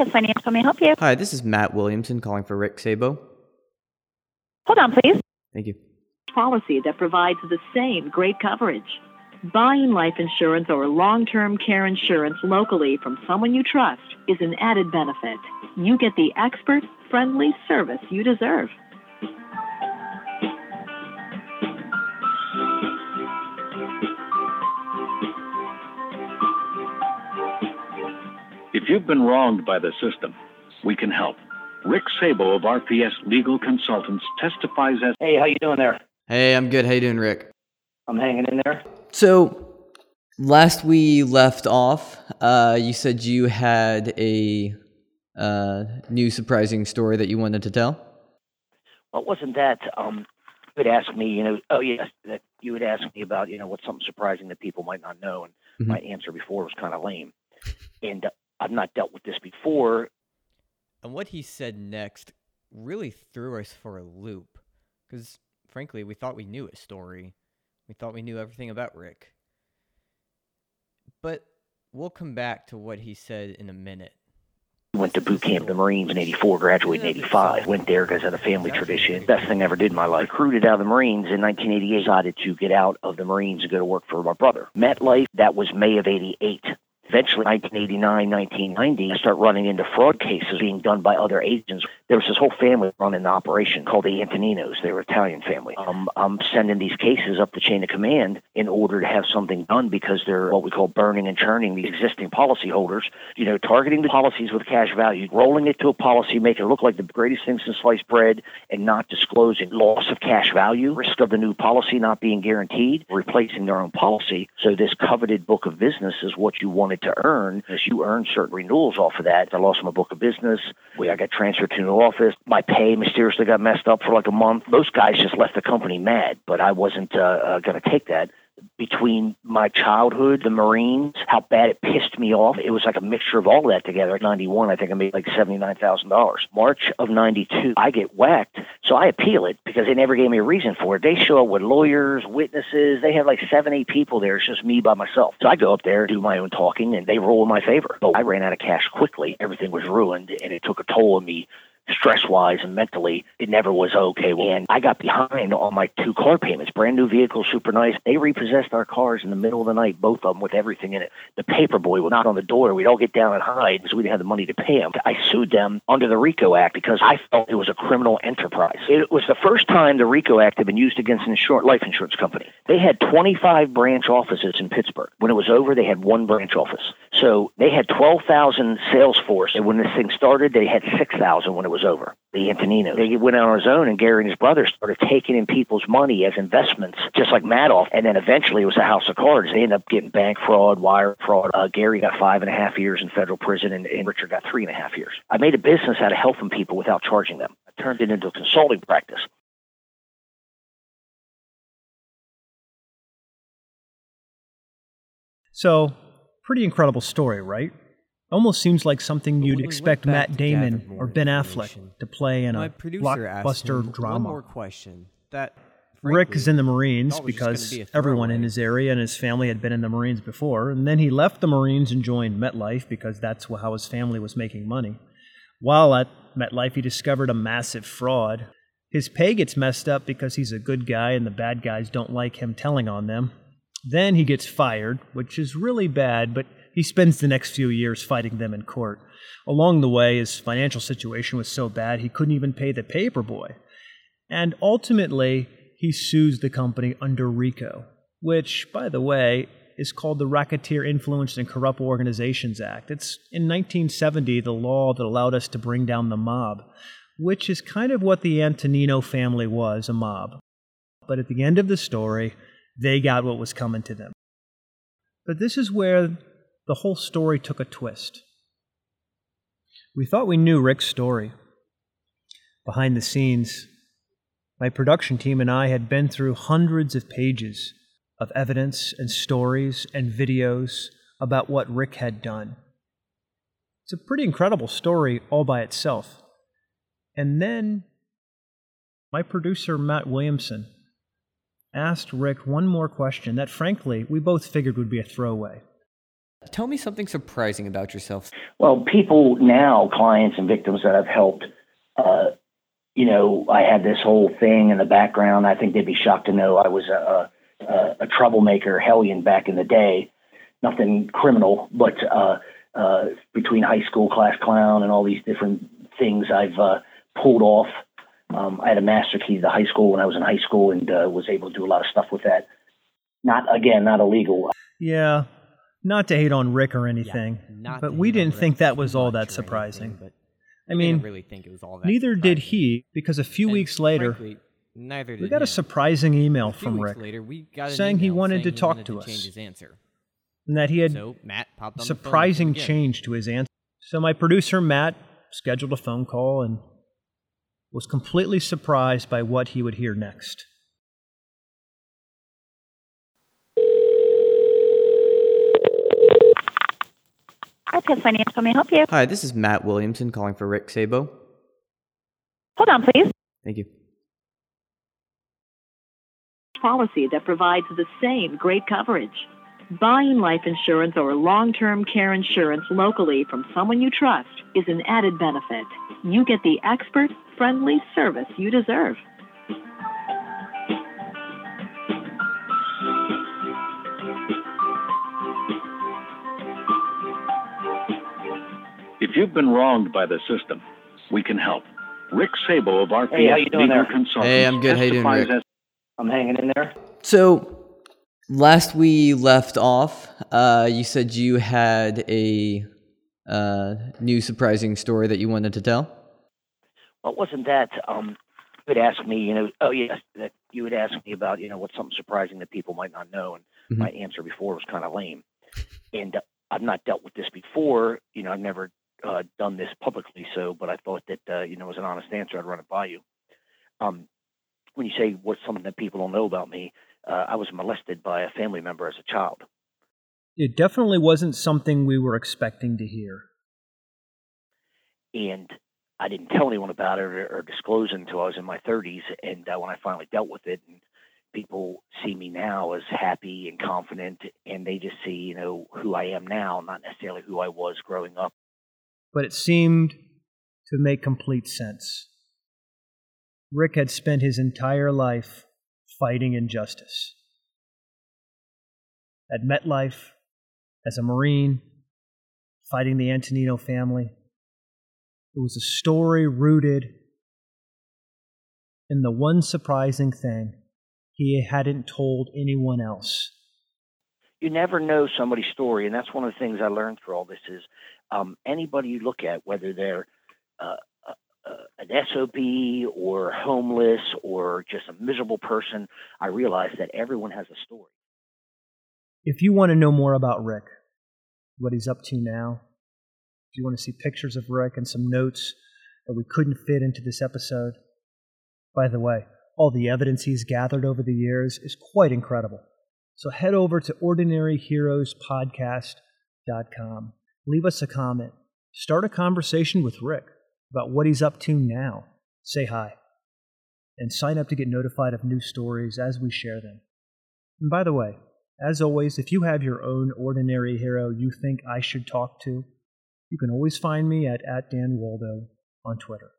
Marcus Financial, may I help you? Hi, this is Matt Williamson calling for Rick Sabo. Hold on, please. Thank you. Policy that provides the same great coverage. Buying life insurance or long term care insurance locally from someone you trust is an added benefit. You get the expert, friendly service you deserve. You've been wronged by the system, we can help. Rick Sabo of RPS Legal Consultants testifies as Hey, how you doing there? Hey, I'm good. How you doing, Rick? I'm hanging in there. So, last we left off, uh, you said you had a uh, new surprising story that you wanted to tell. Well, wasn't that. Um, you would ask me, you know, oh yes, that you would ask me about, you know, what's something surprising that people might not know, and Mhm. my answer before was kind of lame. And uh, I've not dealt with this before. And what he said next really threw us for a loop. Because, frankly, we thought we knew his story. We thought we knew everything about Rick. But we'll come back to what he said in a minute. Went to boot camp, the Marines in '84, graduated in '85. Went there because I had a family tradition. Best thing I ever did in my life. Recruited out of the Marines in 1988. Decided to get out of the Marines and go to work for my brother. MetLife. That was May of '88. Eventually, 1989, 1990, I start running into fraud cases being done by other agents. There was this whole family running the operation called the Antoninos. They were Italian family. Um, I'm sending these cases up the chain of command in order to have something done because they're what we call burning and churning the existing policyholders. You know, targeting the policies with cash value, rolling it to a policy, making it look like the greatest thing since sliced bread, and not disclosing loss of cash value, risk of the new policy not being guaranteed, replacing their own policy. So this coveted book of business is what you wanted to earn. As you earn certain renewals off of that, I lost my book of business. We I got transferred to office. My pay mysteriously got messed up for like a month. Most guys just left the company mad, but I wasn't uh, uh, going to take that between my childhood, the Marines, how bad it pissed me off. It was like a mixture of all that together. At 91, I think I made like $79,000. March of 92, I get whacked. So I appeal it because they never gave me a reason for it. They show up with lawyers, witnesses. They have like seven, eight people there. It's just me by myself. So I go up there, do my own talking, and they roll in my favor. But I ran out of cash quickly. Everything was ruined, and it took a toll on me stress wise and mentally, it never was okay. And I got behind on my two car payments. Brand new vehicle, super nice. They repossessed our cars in the middle of the night, both of them with everything in it. The paper boy would knock on the door. We'd all get down and hide because we didn't have the money to pay him. I sued them under the RICO Act because I felt it was a criminal enterprise. It was the first time the RICO Act had been used against an insur- life insurance company. They had 25 branch offices in Pittsburgh. When it was over, they had one branch office. So they had 12,000 sales force. And when this thing started, they had 6,000 when it was over. The Antonino. They went out on his own, and Gary and his brother started taking in people's money as investments, just like Madoff. And then eventually it was a house of cards. They ended up getting bank fraud, wire fraud. Uh, Gary got five and a half years in federal prison, and, and Richard got three and a half years. I made a business out of helping people without charging them. I turned it into a consulting practice. So, pretty incredible story, right? Almost seems like something you'd expect Matt Damon or Ben Affleck to play in a blockbuster one drama. more question. That Rick is in the Marines thought was just gonna because be everyone in his area and his family had been in the Marines before, and then he left the Marines and joined MetLife because that's how his family was making money. While at MetLife, he discovered a massive fraud. His pay gets messed up because he's a good guy and the bad guys don't like him telling on them. Then he gets fired, which is really bad, but he spends the next few years fighting them in court. Along the way, his financial situation was so bad he couldn't even pay the paperboy. And ultimately, he sues the company under RICO, which, by the way, is called the Racketeer Influenced and Corrupt Organizations Act. It's in 1970 the law that allowed us to bring down the mob, which is kind of what the Antonino family was a mob. But at the end of the story, they got what was coming to them. But this is where the whole story took a twist. We thought we knew Rick's story. Behind the scenes, my production team and I had been through hundreds of pages of evidence and stories and videos about what Rick had done. It's a pretty incredible story all by itself. And then my producer, Matt Williamson, asked Rick one more question that, frankly, we both figured would be a throwaway. Tell me something surprising about yourself. Well, people now, clients and victims that I've helped, uh, you know, I had this whole thing in the background. I think they'd be shocked to know I was a, a, a troublemaker, hellion back in the day. Nothing criminal, but uh, uh, between high school class clown and all these different things I've uh, pulled off. Um, I had a master key to the high school when I was in high school and uh, was able to do a lot of stuff with that. Not again, not illegal. Yeah, not to hate on Rick or anything, not but we didn't think that was all that anything, surprising. but I mean, really think it was all that. neither did he, because a few And weeks later, frankly, neither did we got a surprising email A from Rick later, saying he wanted saying to he talk wanted to to us. change his answer. and that he had So Matt popped on the phone with him surprising change to his answer. So my producer Matt scheduled a phone call and was completely surprised by what he would hear next. RPS Financial, may I help you? Hi, this is Matt Williamson calling for Rick Sabo. Hold on, please. Thank you. Policy that provides the same great coverage. Buying life insurance or long term care insurance locally from someone you trust is an added benefit. You get the expert, friendly service you deserve. You've been wronged by the system, we can help. Rick Sabo of RPS Hey, how you doing Legal there? Consultants Hey, I'm good. How you doing, testifies Rick? as I'm hanging in there. So, last we left off, uh, you said you had a uh, new surprising story that you wanted to tell. Well, wasn't that. Um, you would ask me, you know, oh yes, that you would ask me about, you know, what's something surprising that people might not know, and Mhm. my answer before was kind of lame. And uh, I've not dealt with this before. You know, I've never uh, done this publicly, so but I thought that uh, you know, as an honest answer, I'd run it by you. Um, when you say what's something that people don't know about me, uh, I was molested by a family member as a child. It definitely wasn't something we were expecting to hear. and I didn't tell anyone about it or, or disclose it until I was in my 30s. And uh, when I finally dealt with it, and people see me now as happy and confident, and they just see, you know, who I am now, not necessarily who I was growing up. But it seemed to make complete sense. Rick had spent his entire life fighting injustice. At MetLife, as a Marine, fighting the Antonino family. It was a story rooted in the one surprising thing he hadn't told anyone else. You never know somebody's story, and that's one of the things I learned through all this is um, anybody you look at, whether they're uh, uh, an SOB or homeless or just a miserable person, I realize that everyone has a story. If you want to know more about Rick, what he's up to now, if you want to see pictures of Rick and some notes that we couldn't fit into this episode, by the way, all the evidence he's gathered over the years is quite incredible. So head over to ordinaryheroespodcast.com. Leave us a comment. Start a conversation with Rick about what he's up to now. Say hi. And sign up to get notified of new stories as we share them. And by the way, as always, if you have your own ordinary hero you think I should talk to, you can always find me at, at Dan Waldo on Twitter.